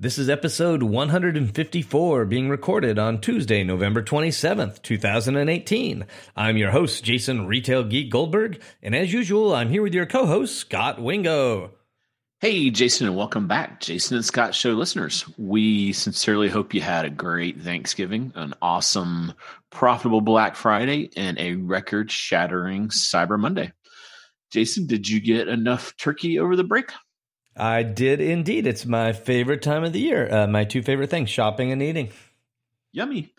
This is episode 154 being recorded on Tuesday, November 27th, 2018. I'm your host, Jason Retail Geek Goldberg, and as usual, I'm here with your co host, Scot Wingo. Hey, Jason, and welcome back, Jason and Scot Show listeners. We sincerely hope you had a great Thanksgiving, an awesome, profitable Black Friday, and a record shattering Cyber Monday. Jason, did you get enough turkey over the break? I did indeed. It's my favorite time of the year. Uh, my two favorite things: shopping and eating. Yummy.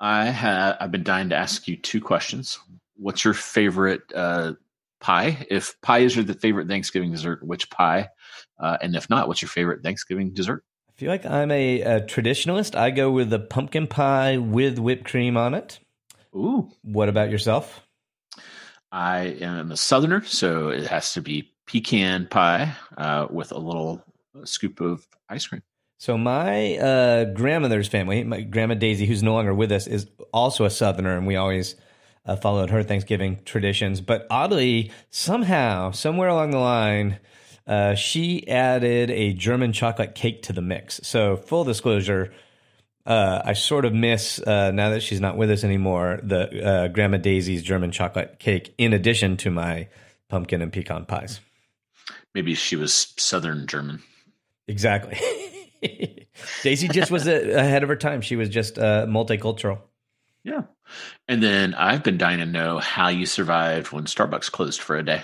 I have. I've been dying to ask you two questions. What's your favorite uh, pie? If pie is your the favorite Thanksgiving dessert, which pie? Uh, and if not, what's your favorite Thanksgiving dessert? I feel like I'm a, a traditionalist. I go with the pumpkin pie with whipped cream on it. Ooh. What about yourself? I am a southerner, so it has to be pecan pie uh, with a little scoop of ice cream. So my uh, grandmother's family, my grandma Daisy, who's no longer with us, is also a Southerner, and we always uh, followed her Thanksgiving traditions. But oddly, somehow, somewhere along the line, uh, she added a German chocolate cake to the mix. So full disclosure. Uh, I sort of miss uh, now that she's not with us anymore. The uh, Grandma Daisy's German chocolate cake, in addition to my pumpkin and pecan pies. Maybe she was Southern German. Exactly. Daisy just was ahead of her time. She was just uh, multicultural. Yeah. And then I've been dying to know how you survived when Starbucks closed for a day.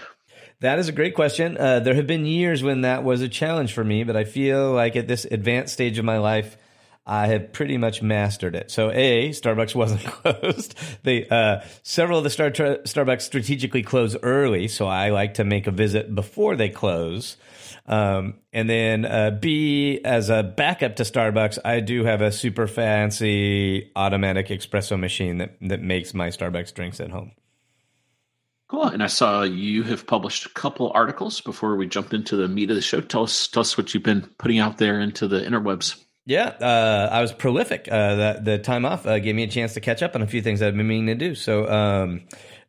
That is a great question. Uh, there have been years when that was a challenge for me, but I feel like at this advanced stage of my life, I have pretty much mastered it. So, a Starbucks wasn't closed. They uh, several of the Star- Starbucks strategically close early, so I like to make a visit before they close. Um, and then uh, B, as a backup to Starbucks, I do have a super fancy automatic espresso machine that that makes my Starbucks drinks at home. Cool. And I saw you have published a couple articles before we jump into the meat of the show. Tell us, tell us what you've been putting out there into the interwebs. Yeah, uh, I was prolific. Uh, the, the, time off uh, gave me a chance to catch up on a few things I've been meaning to do. So, um,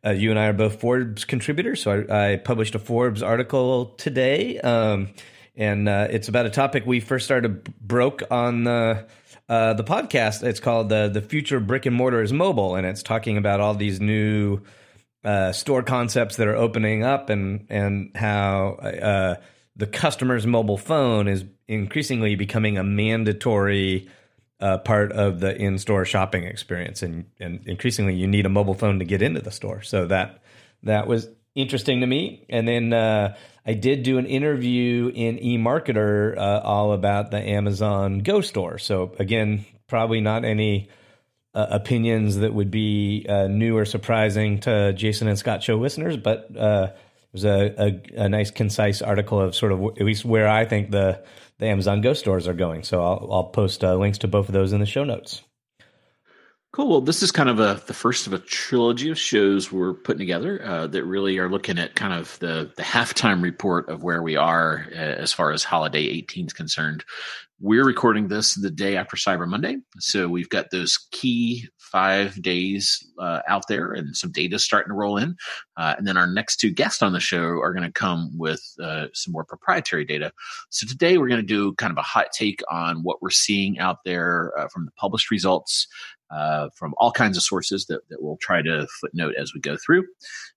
uh, you and I are both Forbes contributors. So, I, I published a Forbes article today, um, and uh, it's about a topic we first started broke on the uh, the podcast. It's called the the future brick and mortar is mobile, and it's talking about all these new store concepts that are opening up, and and how the customer's mobile phone is increasingly becoming a mandatory uh, part of the in-store shopping experience, and and increasingly you need a mobile phone to get into the store. So that that was interesting to me. And then uh, I did do an interview in eMarketer uh, all about the Amazon Go store. So again, probably not any. Uh, opinions that would be uh, new or surprising to Jason and Scot show listeners, but uh, it was a, a, a, nice, concise article of sort of at least where I think the the Amazon Go stores are going. So I'll, I'll post uh, links to both of those in the show notes. Cool. Well, this is kind of a the first of a trilogy of shows we're putting together uh, that really are looking at kind of the the halftime report of where we are uh, as far as holiday 18 is concerned. We're recording this the day after Cyber Monday, so we've got those key five days uh, out there and some data is starting to roll in. Uh, and then our next two guests on the show are going to come with uh, some more proprietary data. So today we're going to do kind of a hot take on what we're seeing out there uh, from the published results uh, from all kinds of sources that, that we'll try to footnote as we go through.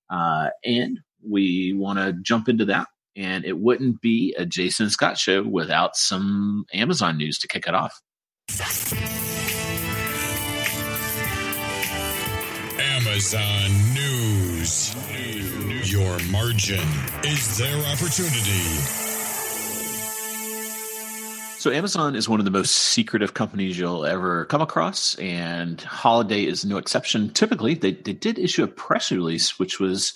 Uh, and we want to jump into that. And it wouldn't be a Jason Scot show without some Amazon news to kick it off. Amazon News. Your margin is their opportunity. So Amazon is one of the most secretive companies you'll ever come across, and Holiday is no exception. Typically, they, they did issue a press release, which was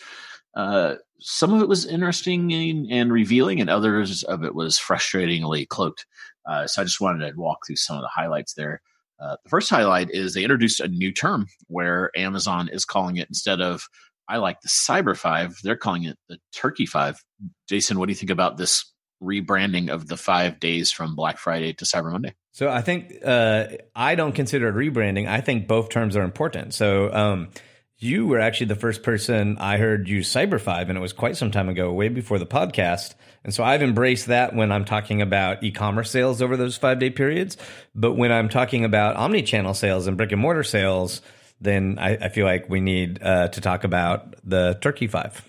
uh, some of it was interesting and, and, revealing, and others of it was frustratingly cloaked. Uh, so I just wanted to walk through some of the highlights there. Uh, the first highlight is they introduced a new term where Amazon is calling it instead of I like the Cyber Five, they're calling it the Turkey Five. Jason, what do you think about this rebranding of the five days from Black Friday to Cyber Monday? So I think uh, I don't consider it rebranding. I think both terms are important. So um, you were actually the first person I heard use Cyber Five, and it was quite some time ago, way before the podcast. And so I've embraced that when I'm talking about e-commerce sales over those five day periods. But when I'm talking about omni-channel sales and brick and mortar sales, then I, I feel like we need uh, to talk about the Turkey Five.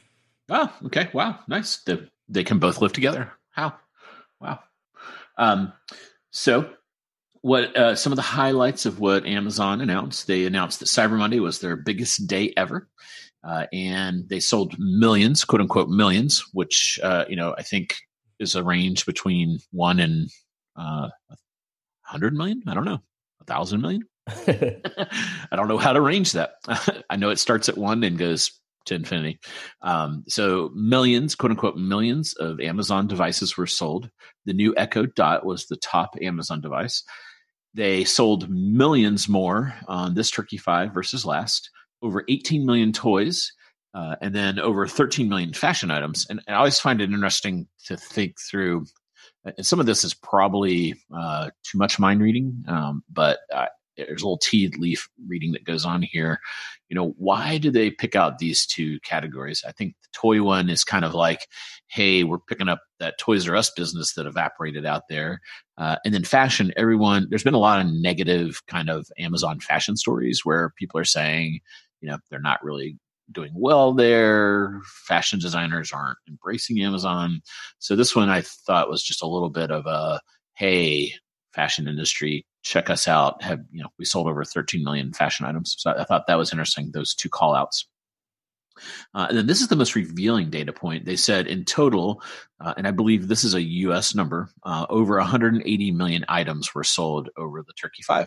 Oh, okay. Wow. Nice. They, they can both live together. How? Wow. Um, so what uh, some of the highlights of what Amazon announced? They announced that Cyber Monday was their biggest day ever. Uh, and they sold millions, quote unquote, millions, which uh, you know I think is a range between one and uh, hundred million. I don't know, a thousand million. I don't know how to range that. I know it starts at one and goes to infinity. Um, so millions, quote unquote, millions of Amazon devices were sold. The new Echo Dot was the top Amazon device. They sold millions more on this Turkey 5 versus last over 18 million toys, uh, and then over 13 million fashion items. And I always find it interesting to think through. And some of this is probably uh, too much mind reading, um, but uh, there's a little tea leaf reading that goes on here. You know, why do they pick out these two categories? I think the toy one is kind of like, hey, we're picking up that Toys R Us business that evaporated out there. Uh, and then fashion, everyone, there's been a lot of negative kind of Amazon fashion stories where people are saying, you know they're not really doing well there. Fashion designers aren't embracing Amazon. So this one I thought was just a little bit of a hey, fashion industry, check us out. Have you know we sold over 13 million fashion items. So I thought that was interesting. Those two call outs. Uh, and then this is the most revealing data point. They said in total, uh, and I believe this is a U.S. number, uh, over 180 million items were sold over the Turkey Five.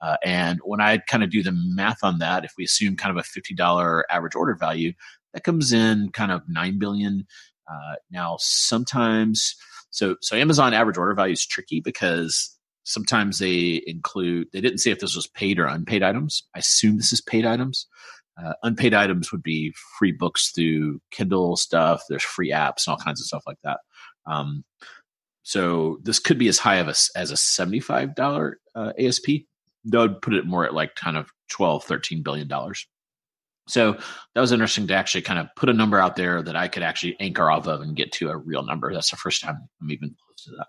Uh, and when I kind of do the math on that, if we assume kind of a $50 average order value, that comes in kind of nine billion. Uh, now, sometimes, so so Amazon average order value is tricky because sometimes they include. They didn't say if this was paid or unpaid items. I assume this is paid items. Uh, unpaid items would be free books through Kindle stuff. There's free apps and all kinds of stuff like that. Um, so this could be as high of a, as a $75 uh, ASP. That would put it more at like kind of 12, 13 billion dollars. So that was interesting to actually kind of put a number out there that I could actually anchor off of and get to a real number. That's the first time I'm even close to that.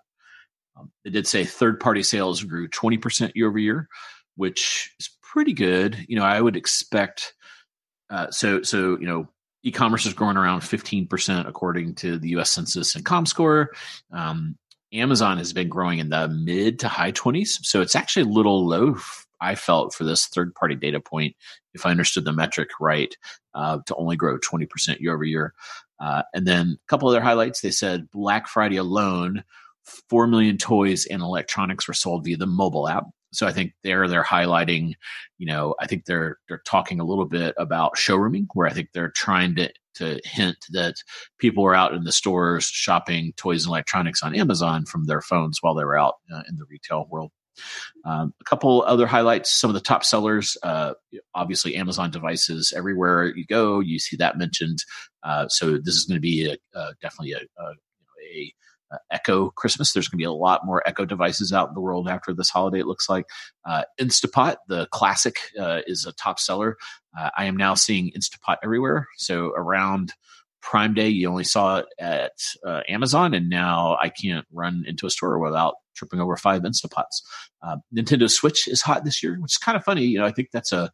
Um, they did say third party sales grew 20% year over year, which is pretty good. You know, I would expect uh, so, so you know, e-commerce is growing around 15% according to the U.S. Census and ComScore. Um, Amazon has been growing in the mid to high 20s, so it's actually a little low. I felt for this third-party data point, if I understood the metric right, uh, to only grow 20% year over year. Uh, and then a couple other highlights. They said Black Friday alone, 4 million toys and electronics were sold via the mobile app so I think there they're highlighting, you know, I think they're they're talking a little bit about showrooming, where I think they're trying to to hint that people were out in the stores shopping toys and electronics on Amazon from their phones while they were out uh, in the retail world. Um, a couple other highlights: some of the top sellers, uh, obviously Amazon devices. Everywhere you go, you see that mentioned. Uh, so this is going to be a, a, definitely a, a, a uh, Echo Christmas. There's going to be a lot more Echo devices out in the world after this holiday, it looks like. Uh, Instapot, the classic, uh, is a top seller. Uh, I am now seeing Instapot everywhere. So around Prime Day, you only saw it at uh, Amazon, and now I can't run into a store without tripping over five Instapots. Nintendo Switch is hot this year, which is kind of funny. You know, I think that's a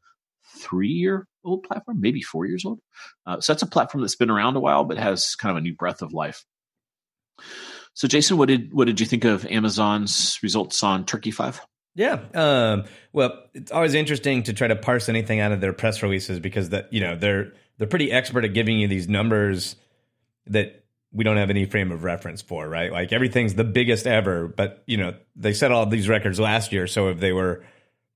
three year old platform, maybe four years old. Uh, so that's a platform that's been around a while, but has kind of a new breath of life. So, Jason, what did what did you think of Amazon's results on Turkey Five? Yeah, um, well, it's always interesting to try to parse anything out of their press releases because that you know they're they're pretty expert at giving you these numbers that we don't have any frame of reference for, right? Like everything's the biggest ever, but you know they set all these records last year, so if they were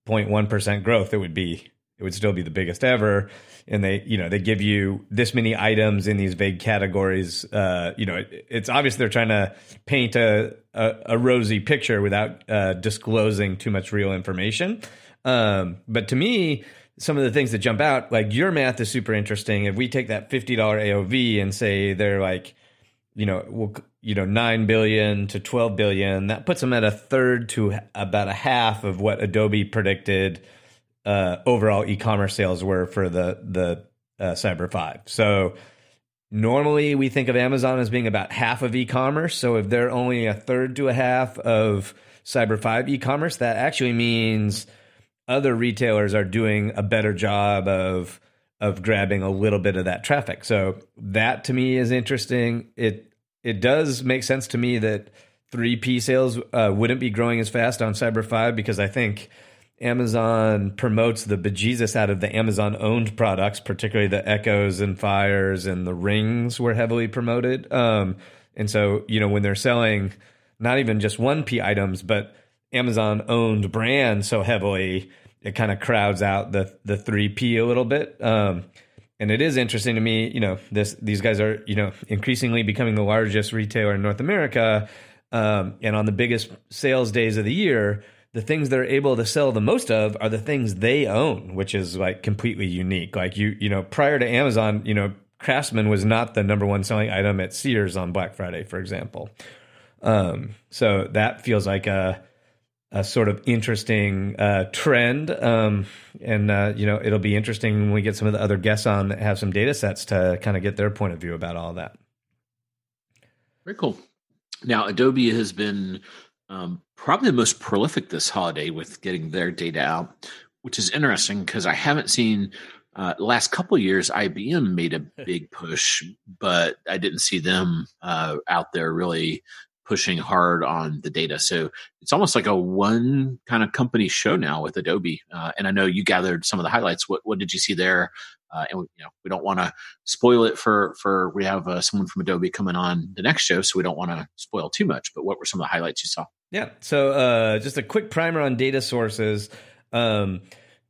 0.1 percent growth, it would be it would still be the biggest ever. And they, you know, they give you this many items in these vague categories. Uh, you know, it, it's obvious they're trying to paint a, a, a rosy picture without uh, disclosing too much real information. Um, but to me, some of the things that jump out, like your math is super interesting. If we take that $50 AOV and say they're like, you know, we'll, you know, 9 billion to 12 billion, that puts them at a third to about a half of what Adobe predicted uh, overall e-commerce sales were for the the uh, Cyber Five. So normally we think of Amazon as being about half of e-commerce. So if they're only a third to a half of Cyber Five e-commerce, that actually means other retailers are doing a better job of of grabbing a little bit of that traffic. So that to me is interesting. It it does make sense to me that 3P sales uh, wouldn't be growing as fast on Cyber 5 because I think Amazon promotes the bejesus out of the Amazon owned products, particularly the Echoes and Fires and the Rings were heavily promoted. Um, and so, you know, when they're selling not even just 1P items, but Amazon owned brands so heavily, it kind of crowds out the the 3P a little bit. Um, and it is interesting to me, you know, this these guys are, you know, increasingly becoming the largest retailer in North America. Um, and on the biggest sales days of the year, the things they're able to sell the most of are the things they own, which is like completely unique. Like you, you know, prior to Amazon, you know, Craftsman was not the number one selling item at Sears on Black Friday, for example. Um, so that feels like a a sort of interesting uh, trend. Um, and, uh, you know, it'll be interesting when we get some of the other guests on that have some data sets to kind of get their point of view about all that. Very cool. Now, Adobe has been um, probably the most prolific this holiday with getting their data out, which is interesting because I haven't seen uh, last couple years IBM made a big push, but I didn't see them uh, out there really pushing hard on the data. So it's almost like a one kind of company show now with Adobe. Uh, and I know you gathered some of the highlights. What what did you see there? Uh, and we, you know we don't want to spoil it for for we have uh, someone from Adobe coming on the next show, so we don't want to spoil too much. But what were some of the highlights you saw? Yeah. So uh, just a quick primer on data sources. Um,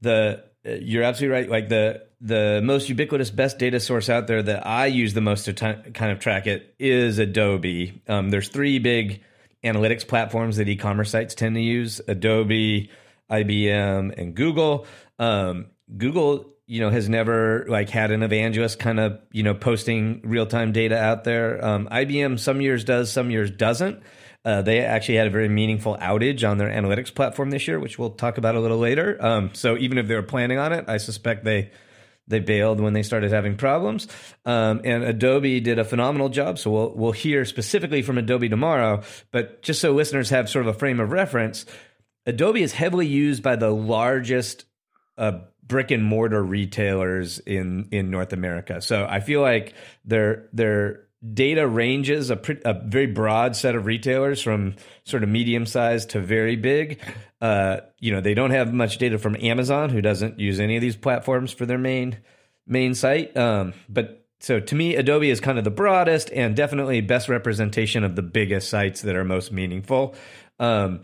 the you're absolutely right. Like the the most ubiquitous, best data source out there that I use the most to t- kind of track it is Adobe. Um, there's three big analytics platforms that e-commerce sites tend to use: Adobe, IBM, and Google. Um, Google, you know, has never like had an evangelist kind of you know posting real time data out there. Um, IBM some years does, some years doesn't. Uh, they actually had a very meaningful outage on their analytics platform this year, which we'll talk about a little later. Um, so even if they were planning on it, I suspect they they bailed when they started having problems. Um, and Adobe did a phenomenal job. So we'll we'll hear specifically from Adobe tomorrow. But just so listeners have sort of a frame of reference, Adobe is heavily used by the largest uh, brick and mortar retailers in in North America. So I feel like they're they're data ranges a, pre- a, very broad set of retailers from sort of medium sized to very big. Uh, you know, they don't have much data from Amazon, who doesn't use any of these platforms for their main main site. Um, but so to me, Adobe is kind of the broadest and definitely best representation of the biggest sites that are most meaningful. Um,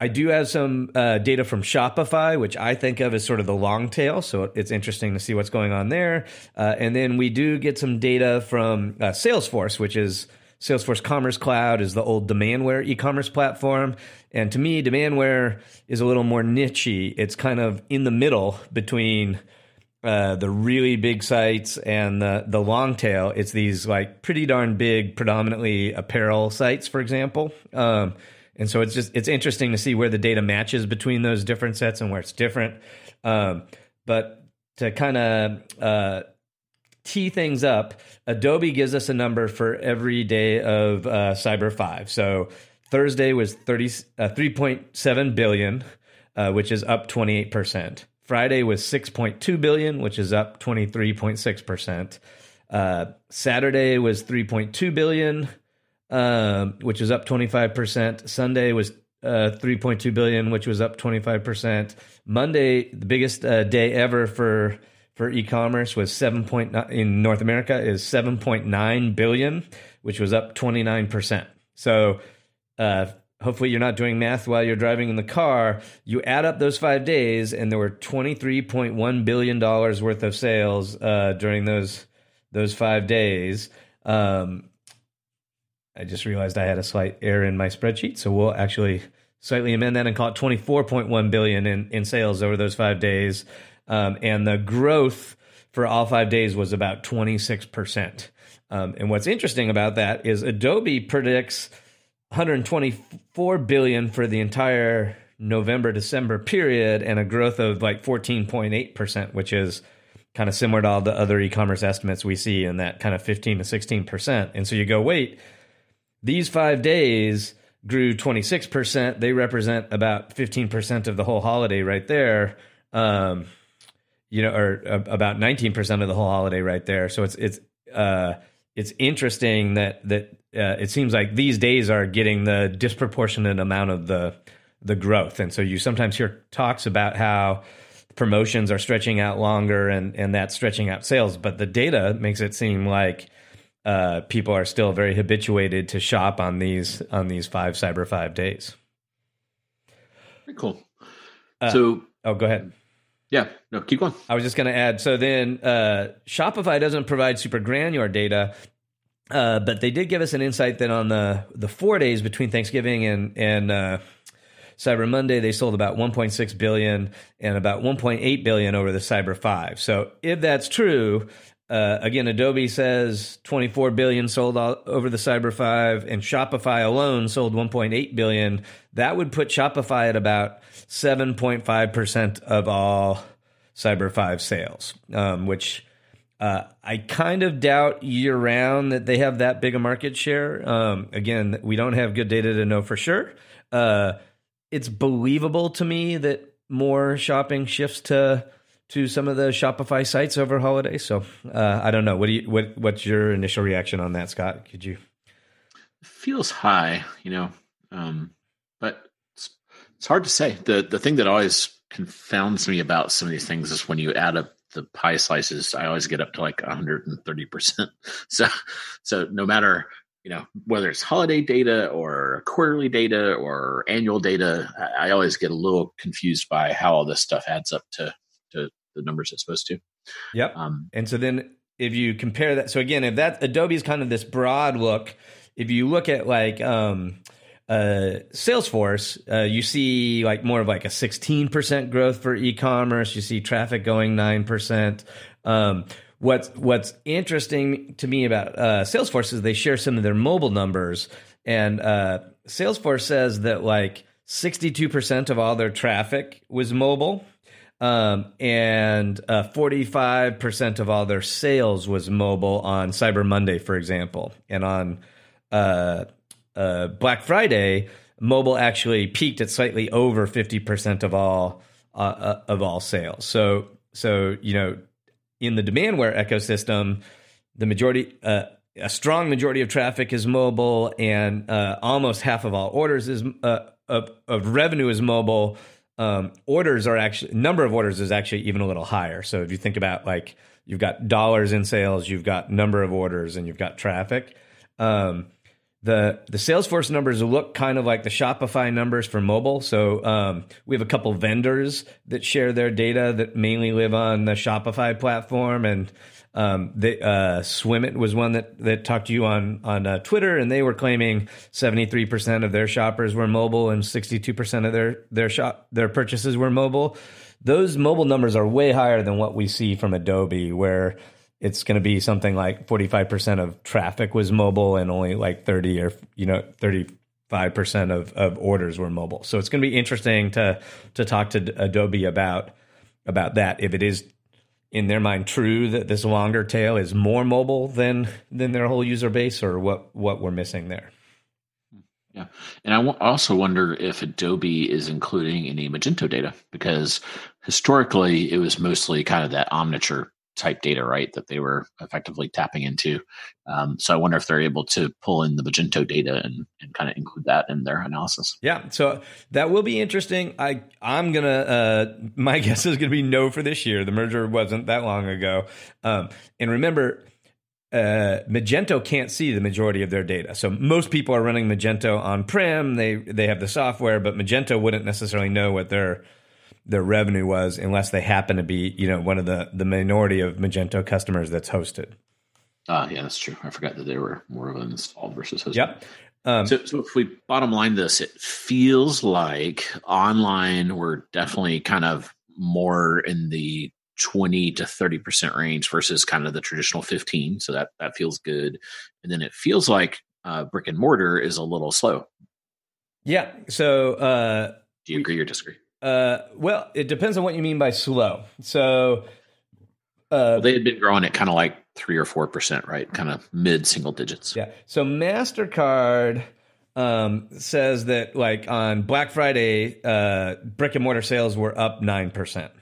I do have some uh, data from Shopify, which I think of as sort of the long tail. So it's interesting to see what's going on there. Uh, and then we do get some data from uh, Salesforce, which is Salesforce Commerce Cloud, is the old Demandware e-commerce platform. And to me, Demandware is a little more nichey. It's kind of in the middle between uh, the really big sites and the the long tail. It's these like pretty darn big, predominantly apparel sites, for example. Um, and so it's just it's interesting to see where the data matches between those different sets and where it's different. Um, but to kind of uh, tee things up, Adobe gives us a number for every day of uh, Cyber Five. So Thursday was 30, uh, 3.7 billion, uh, which is up 28 percent. Friday was 6.2 billion, which is up 23.6 percent. Uh, Saturday was 3.2 billion, um, which was up 25%. Sunday was uh, 3.2 billion, which was up 25%. Monday, the biggest uh, day ever for for e-commerce was 7.9 in North America is 7.9 billion, which was up 29%. So uh, hopefully you're not doing math while you're driving in the car. You add up those five days, and there were 23.1 billion dollars worth of sales uh, during those those five days. Um, I just realized I had a slight error in my spreadsheet, so we'll actually slightly amend that and call it 24.1 billion in, in sales over those five days. Um, and the growth for all five days was about 26%. Um, and what's interesting about that is Adobe predicts 124 billion for the entire November December period and a growth of like 14.8%, which is kind of similar to all the other e-commerce estimates we see in that kind of 15 to 16%. And so you go, wait, these 5 days grew 26%. They represent about 15% of the whole holiday right there. Um, you know, or uh, about 19% of the whole holiday right there. So it's it's uh, it's interesting that that uh, it seems like these days are getting the disproportionate amount of the the growth, and so you sometimes hear talks about how promotions are stretching out longer and and that's stretching out sales, but the data makes it seem like uh, people are still very habituated to shop on these on these five Cyber Five days. Very cool. Uh, so, oh, go ahead. Yeah, no, keep going. I was just going to add. So then, uh, Shopify doesn't provide super granular data, uh, but they did give us an insight that on the the four days between Thanksgiving and and uh, Cyber Monday, they sold about 1.6 billion and about 1.8 billion over the Cyber Five. So if that's true. Uh, again, Adobe says 24 billion sold over the Cyber 5 and Shopify alone sold 1.8 billion. That would put Shopify at about 7.5% of all Cyber 5 sales, um, which uh, I kind of doubt year round that they have that big a market share. Um, again, we don't have good data to know for sure. Uh, it's believable to me that more shopping shifts to to some of the Shopify sites over holiday. So uh, I don't know. What do you what What's your initial reaction on that, Scot? Could you? Feels high, you know, um, but it's hard to say. the The thing that always confounds me about some of these things is when you add up the pie slices, I always get up to like 130 percent. So, so no matter you know whether it's holiday data or quarterly data or annual data, I, I always get a little confused by how all this stuff adds up to to the numbers it's supposed to. Yep. Um, and so then if you compare that, so again, if that Adobe is kind of this broad look, if you look at like um, uh, Salesforce, uh, you see like more of like a 16% growth for e-commerce. You see traffic going 9%. Um, what's, what's interesting to me about uh, Salesforce is they share some of their mobile numbers. And uh, Salesforce says that like 62% of all their traffic was mobile. Um, and uh, 45% of all their sales was mobile on Cyber Monday, for example. And on uh, uh, Black Friday, mobile actually peaked at slightly over 50% of all uh, uh, of all sales. So so you know in the demandware ecosystem, the majority uh, a strong majority of traffic is mobile, and almost half of all orders is uh, of, of revenue is mobile. Um, orders are actually number of orders is actually even a little higher. So if you think about like you've got dollars in sales, you've got number of orders, and you've got traffic. Um, the the Salesforce numbers look kind of like the Shopify numbers for mobile. So um, we have a couple vendors that share their data that mainly live on the Shopify platform, and um, the, uh, Swimit was one that that talked to you on on uh, Twitter, and they were claiming seventy three percent of their shoppers were mobile and sixty two percent of their their shop their purchases were mobile. Those mobile numbers are way higher than what we see from Adobe, where it's going to be something like 45% of traffic was mobile and only like 30 or you know 35% of, of orders were mobile. So it's going to be interesting to to talk to adobe about about that. If it is in their mind true that this longer tail is more mobile than than their whole user base or what what we're missing there? Yeah. And I w- also wonder if Adobe is including any Magento data because historically it was mostly kind of that Omniture type data, right, that they were effectively tapping into. Um, so I wonder if they're able to pull in the Magento data and, and kind of include that in their analysis. Yeah, so that will be interesting. I I'm gonna uh, my guess is gonna be no for this year. The merger wasn't that long ago, um, and remember. uh, Magento can't see the majority of their data. So most people are running Magento on prem. They they have the software, but Magento wouldn't necessarily know what their their revenue was unless they happen to be you know one of the the minority of Magento customers that's hosted. Ah, uh, yeah, that's true. I forgot that they were more of an installed versus hosted. Yep. Um, so, so if we bottom line this, it feels like online we're definitely kind of more in the 20 to 30% range versus kind of the traditional 15. So that, that feels good. And then it feels like uh, brick and mortar is a little slow. Yeah. So, uh, do you agree or disagree? Uh, well, it depends on what you mean by slow. So, uh, well, they had been growing at kind of like three or four percent, right? Kind of mid single digits. Yeah. So Mastercard um, says that like on Black Friday, uh, brick and mortar sales were up nine percent.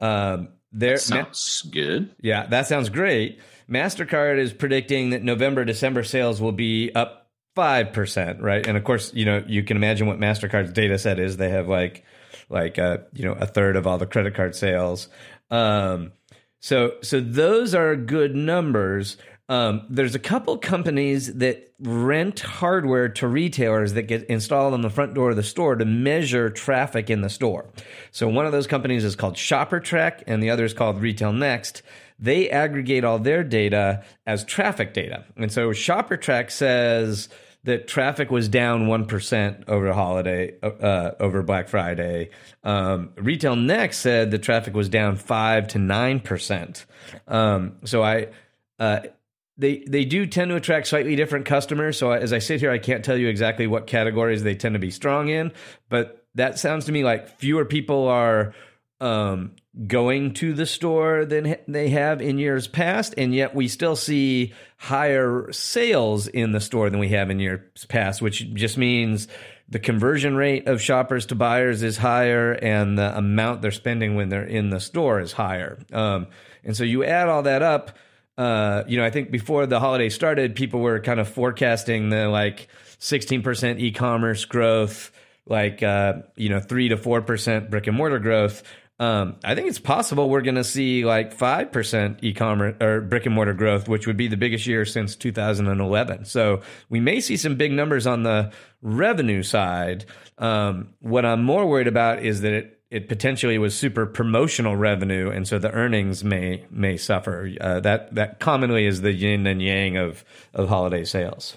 Um, there that sounds ma- good. Yeah, that sounds great. Mastercard is predicting that November December sales will be up five percent, right? And of course, you know you can imagine what Mastercard's data set is. They have like like uh, you know a third of all the credit card sales. Um, so so those are good numbers. Um, there's a couple companies that rent hardware to retailers that get installed on the front door of the store to measure traffic in the store. So one of those companies is called ShopperTrak and the other is called Retail Next. They aggregate all their data as traffic data. And so ShopperTrak says that traffic was down 1% over holiday, uh, over Black Friday. Um, Retail Next said the traffic was down 5 to 9%. Um, so I, uh, they they do tend to attract slightly different customers. So as I sit here, I can't tell you exactly what categories they tend to be strong in, but that sounds to me like fewer people are um, going to the store than they have in years past, and yet we still see higher sales in the store than we have in years past, which just means the conversion rate of shoppers to buyers is higher, and the amount they're spending when they're in the store is higher. Um, and so you add all that up. Uh, you know, I think before the holiday started, people were kind of forecasting the like 16% e-commerce growth, like uh, you know, three to four percent brick and mortar growth. Um, I think it's possible we're going to see like 5% e-commerce or brick and mortar growth, which would be the biggest year since 2011. So we may see some big numbers on the revenue side. Um, what I'm more worried about is that it, it potentially was super promotional revenue, and so the earnings may may suffer. Uh, that that commonly is the yin and yang of of holiday sales.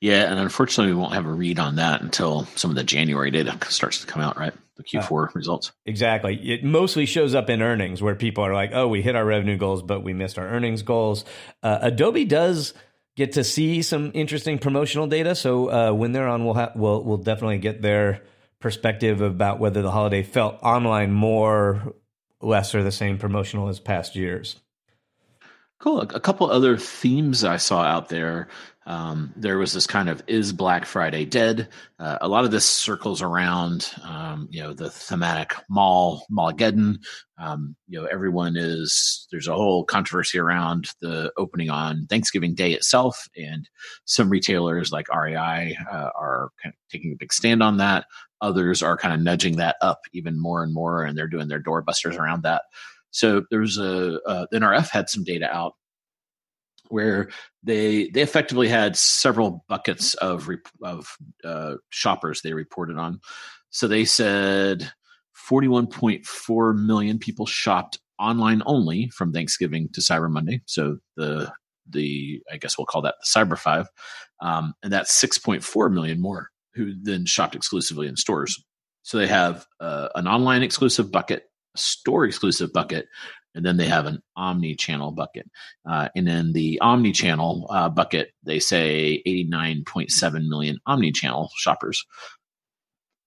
Yeah, and unfortunately, we won't have a read on that until some of the January data starts to come out, right? The Q4 uh, results. Exactly. It mostly shows up in earnings where people are like, "Oh, we hit our revenue goals, but we missed our earnings goals." Uh, Adobe does get to see some interesting promotional data, so uh, when they're on, we'll ha- we'll we'll definitely get their perspective about whether the holiday felt online more, less, or the same promotional as past years. Cool. A couple other themes I saw out there. Um, there was this kind of is Black Friday dead? Uh, a lot of this circles around, um, you know, the thematic mall, Mallageddon. Um, you know, everyone is, there's a whole controversy around the opening on Thanksgiving Day itself. And some retailers like REI uh, are kind of taking a big stand on that. Others are kind of nudging that up even more and more, and they're doing their doorbusters around that. So there's a uh, NRF had some data out where they they effectively had several buckets of of uh, shoppers they reported on. So they said 41.4 million people shopped online only from Thanksgiving to Cyber Monday. So the the I guess we'll call that the Cyber Five, um, and that's 6.4 million more who then shopped exclusively in stores. So they have uh, an online exclusive bucket, store exclusive bucket, and then they have an omni-channel bucket. Uh, and then the omni-channel uh, bucket, they say 89.7 million omni-channel shoppers.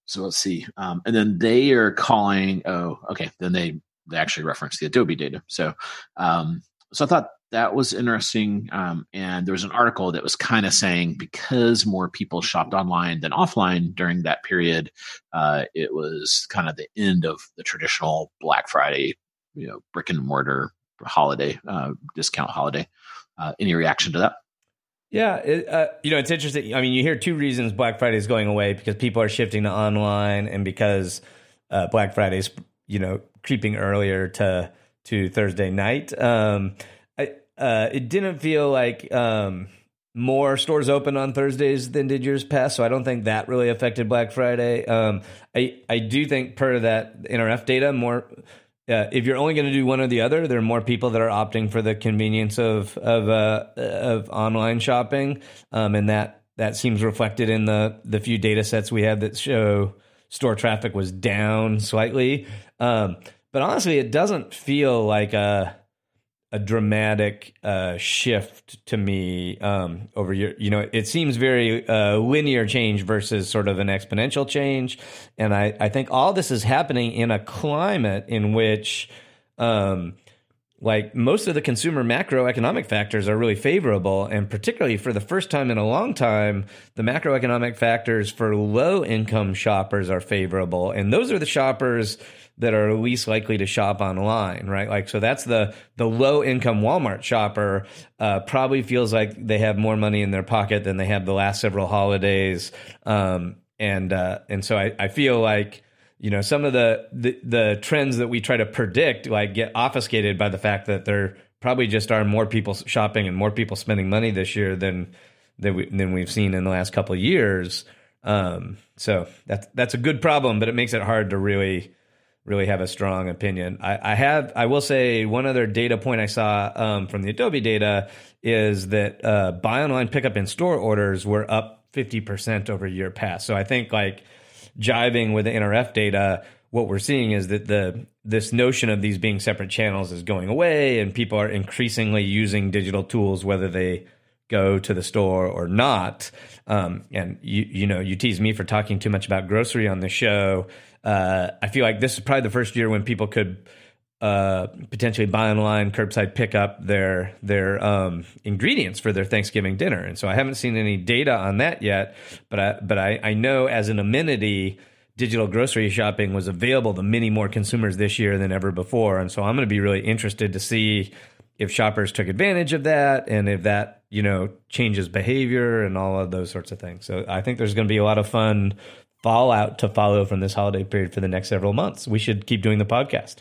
So let's see. Um, and then they are calling. Oh, okay. Then they they actually reference the Adobe data. So um, so I thought that was interesting. Um, and there was an article that was kind of saying because more people shopped online than offline during that period, uh, it was kind of the end of the traditional Black Friday, you know, brick and mortar holiday uh, discount holiday. Uh, any reaction to that? Yeah, it, uh, you know, it's interesting. I mean, you hear two reasons Black Friday is going away because people are shifting to online, and because uh, Black Friday is, you know, creeping earlier to to Thursday night. Um, I uh, it didn't feel like um, more stores open on Thursdays than did years past, so I don't think that really affected Black Friday. Um, I I do think per that NRF data, more uh, if you're only going to do one or the other, there are more people that are opting for the convenience of of uh, of online shopping, um, and that that seems reflected in the the few data sets we have that show store traffic was down slightly. Um, but honestly, it doesn't feel like a a dramatic uh, shift to me um, over your. You know, it seems very uh, linear change versus sort of an exponential change, and I I think all this is happening in a climate in which. Um, like most of the consumer macroeconomic factors are really favorable and particularly for the first time in a long time the macroeconomic factors for low income shoppers are favorable and those are the shoppers that are least likely to shop online, right? Like, so that's the the low income Walmart shopper uh, probably feels like they have more money in their pocket than they have the last several holidays, um, and uh, and so I, I feel like you know some of the, the the trends that we try to predict like get obfuscated by the fact that there probably just are more people shopping and more people spending money this year than than, we, than we've seen in the last couple of years. Um, so that's that's a good problem, but it makes it hard to really really have a strong opinion. I, I, have, I will say, one other data point I saw um, from the Adobe data is that uh, buy online, pickup in store orders were up 50% over year past. So I think like jiving with the NRF data, what we're seeing is that the this notion of these being separate channels is going away, and people are increasingly using digital tools, whether they go to the store or not. Um, and you, you know, you tease me for talking too much about grocery on the show uh, I feel like this is probably the first year when people could uh, potentially buy online, curbside pick up their their um, ingredients for their Thanksgiving dinner. And so I haven't seen any data on that yet, but I, but I, I know as an amenity, digital grocery shopping was available to many more consumers this year than ever before. And so I'm going to be really interested to see if shoppers took advantage of that and if that you know changes behavior and all of those sorts of things. So I think there's going to be a lot of fun fallout to follow from this holiday period for the next several months. We should keep doing the podcast.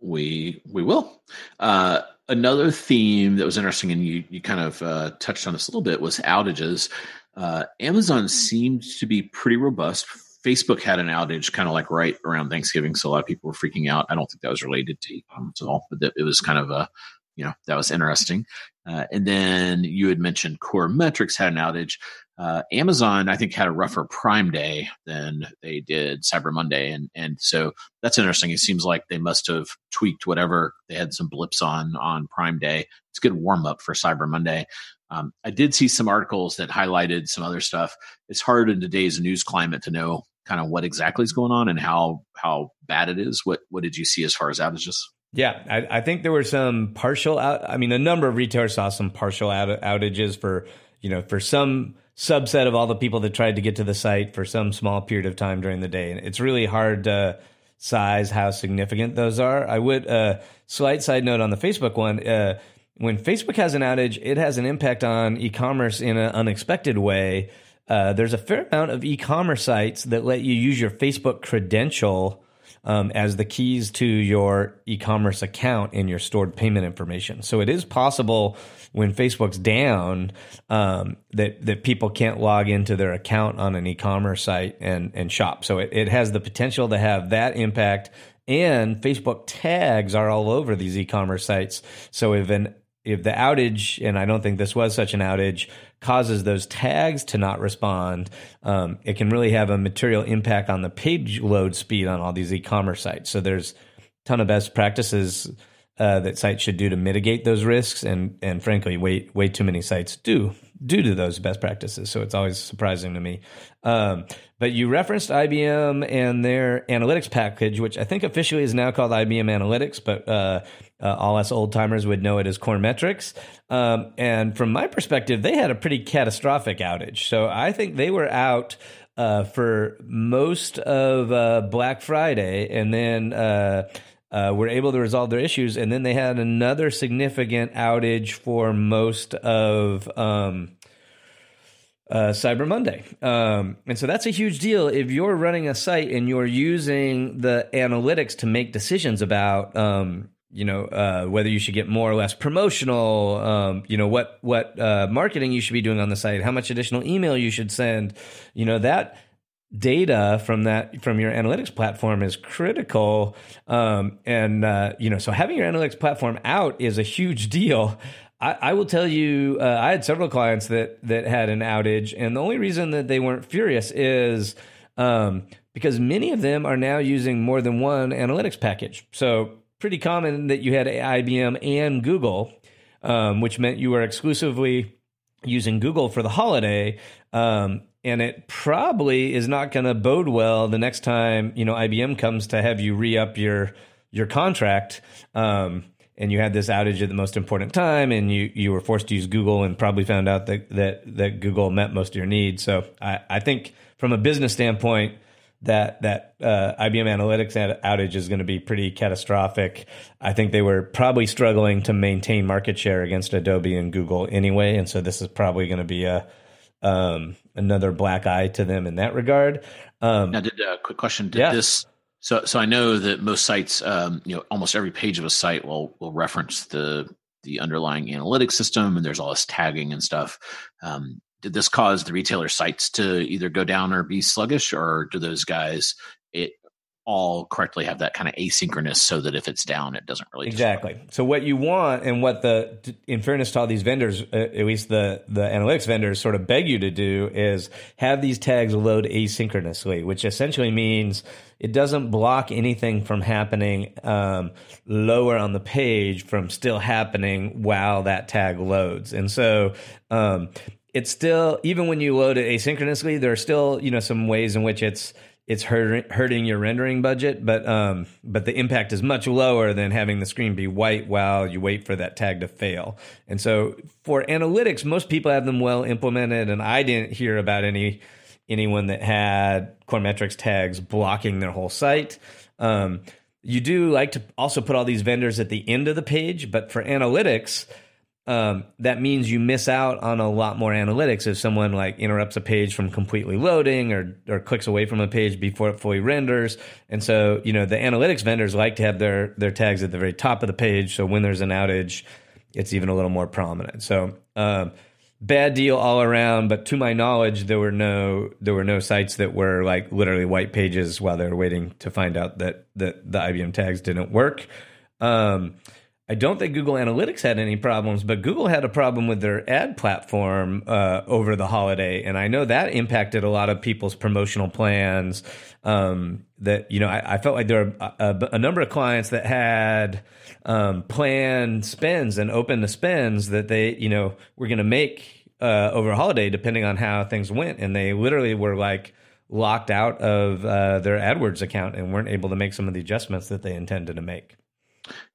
We we will. Uh, another theme that was interesting, and you you kind of uh, touched on this a little bit, was outages. Uh, Amazon seemed to be pretty robust. Facebook had an outage kind of like right around Thanksgiving, so a lot of people were freaking out. I don't think that was related to e-commerce at all, but it was kind of a you know that was interesting. Uh, and then you had mentioned Core Metrics had an outage. Uh, Amazon, I think, had a rougher Prime Day than they did Cyber Monday, and and so that's interesting. It seems like they must have tweaked whatever they had some blips on on Prime Day. It's a good warm up for Cyber Monday. Um, I did see some articles that highlighted some other stuff. It's hard in today's news climate to know kind of what exactly is going on and how how bad it is. What what did you see as far as outages? Yeah, I, I think there were some partial out. I mean, a number of retailers saw some partial out, outages for you know for some subset of all the people that tried to get to the site for some small period of time during the day. And it's really hard to size how significant those are. I would, uh, slight side note on the Facebook one, uh, when Facebook has an outage, it has an impact on e commerce in an unexpected way. Uh, there's a fair amount of e commerce sites that let you use your Facebook credential um, as the keys to your e-commerce account and your stored payment information. So it is possible when Facebook's down um, that that people can't log into their account on an e-commerce site and and shop. So it, it has the potential to have that impact. And Facebook tags are all over these e-commerce sites. So if an if the outage, and I don't think this was such an outage, causes those tags to not respond, um, it can really have a material impact on the page load speed on all these e-commerce sites. So there's a ton of best practices uh, that sites should do to mitigate those risks, and and frankly, way way too many sites do due to those best practices. So it's always surprising to me. Um, but you referenced IBM and their analytics package, which I think officially is now called IBM Analytics, but uh, uh, all us old timers would know it as Core Metrics. Um, and from my perspective, they had a pretty catastrophic outage. So I think they were out. Uh, for most of uh, Black Friday, and then uh, were able to resolve their issues, and then they had another significant outage for most of um, uh, Cyber Monday. Um, and so that's a huge deal. If you're running a site and you're using the analytics to make decisions about um, you know uh, whether you should get more or less promotional um, you know what what uh, marketing you should be doing on the site how much additional email you should send you know that data from that from your analytics platform is critical um, and uh, you know so having your analytics platform out is a huge deal I, I will tell you uh, i had several clients that that had an outage and the only reason that they weren't furious is um, because many of them are now using more than one analytics package so pretty common that you had IBM and Google, um, which meant you were exclusively using Google for the holiday. And it probably is not going to bode well the next time you know IBM comes to have you re up your your contract. Um, and you had this outage at the most important time, and you you were forced to use Google, and probably found out that that that Google met most of your needs. So I, I think from a business standpoint, that that uh, IBM Analytics outage is going to be pretty catastrophic. I think they were probably struggling to maintain market share against Adobe and Google anyway, and so this is probably going to be a um, another black eye to them in that regard. Um, now, did a uh, quick question? Did yeah. this? So, so I know that most sites, um, you know, almost every page of a site will will reference the the underlying analytics system, and there's all this tagging and stuff. Um, did this cause the retailer sites to either go down or be sluggish, or do those guys all correctly have that kind of asynchronous so that if it's down, it doesn't really exactly. So what you want, and what the in fairness to all these vendors, uh, at least the the analytics vendors, sort of beg you to do is have these tags load asynchronously, which essentially means it doesn't block anything from happening um, lower on the page from still happening while that tag loads, and so. Um, it's still even when you load it asynchronously, there are still you know some ways in which it's it's hurt, hurting your rendering budget, but um, but the impact is much lower than having the screen be white while you wait for that tag to fail. And so for analytics, most people have them well implemented, and I didn't hear about any anyone that had Coremetrics tags blocking their whole site. Um, you do like to also put all these vendors at the end of the page, but for analytics, um, that means you miss out on a lot more analytics if someone like interrupts a page from completely loading or or clicks away from a page before it fully renders. And so, you know, the analytics vendors like to have their their tags at the very top of the page, so when there's an outage, it's even a little more prominent. So, um, bad deal all around. But to my knowledge, there were no there were no sites that were like literally white pages while they were waiting to find out that that the IBM tags didn't work. Um, I don't think Google Analytics had any problems, but Google had a problem with their ad platform uh, over the holiday, and I know that impacted a lot of people's promotional plans. Um, that you know, I, I, felt like there are a, a, number of clients that had um, planned spends and open the spends that they you know were going to make uh, over a holiday, depending on how things went, and they literally were like locked out of uh, their AdWords account and weren't able to make some of the adjustments that they intended to make.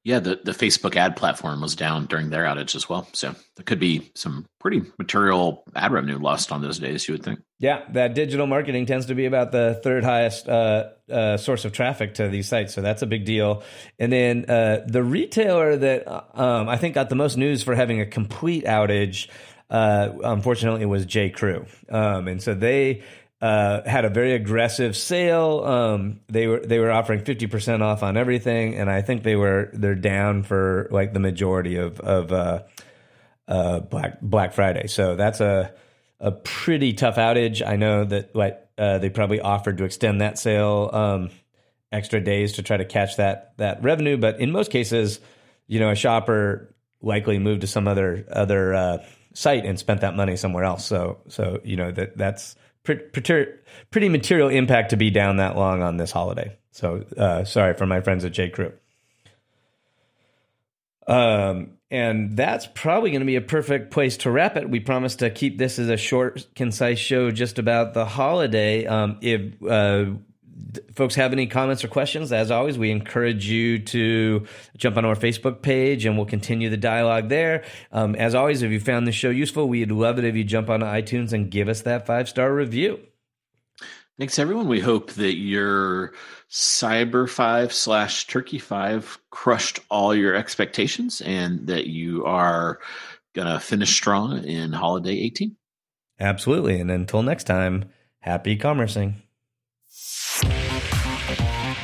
Yeah, the, the Facebook ad platform was down during their outage as well. So there could be some pretty material ad revenue lost on those days, you would think. Yeah, that digital marketing tends to be about the third highest uh, uh, source of traffic to these sites. So that's a big deal. And then uh, the retailer that um, I think got the most news for having a complete outage, uh, unfortunately, was J. Crew. Um, and so they uh, had a very aggressive sale. Um, they were they were offering fifty percent off on everything, and I think they were they're down for like the majority of of uh, uh, Black Black Friday. So that's a a pretty tough outage. I know that like uh, they probably offered to extend that sale um, extra days to try to catch that that revenue, but in most cases, you know, a shopper likely moved to some other other uh, site and spent that money somewhere else. So so you know that that's pretty, material impact to be down that long on this holiday. So uh, sorry for my friends at J. Crew. Um, and that's probably going to be a perfect place to wrap it. We promised to keep this as a short, concise show just about the holiday. Um, if uh, folks have any comments or questions, as always, we encourage you to jump on our Facebook page and we'll continue the dialogue there. Um, as always, if you found the show useful, we'd love it if you jump on iTunes and give us that five star review. Thanks, everyone. We hope that your Cyber 5 slash Turkey 5 crushed all your expectations and that you are going to finish strong in holiday 18. Absolutely. And until next time, happy commercing.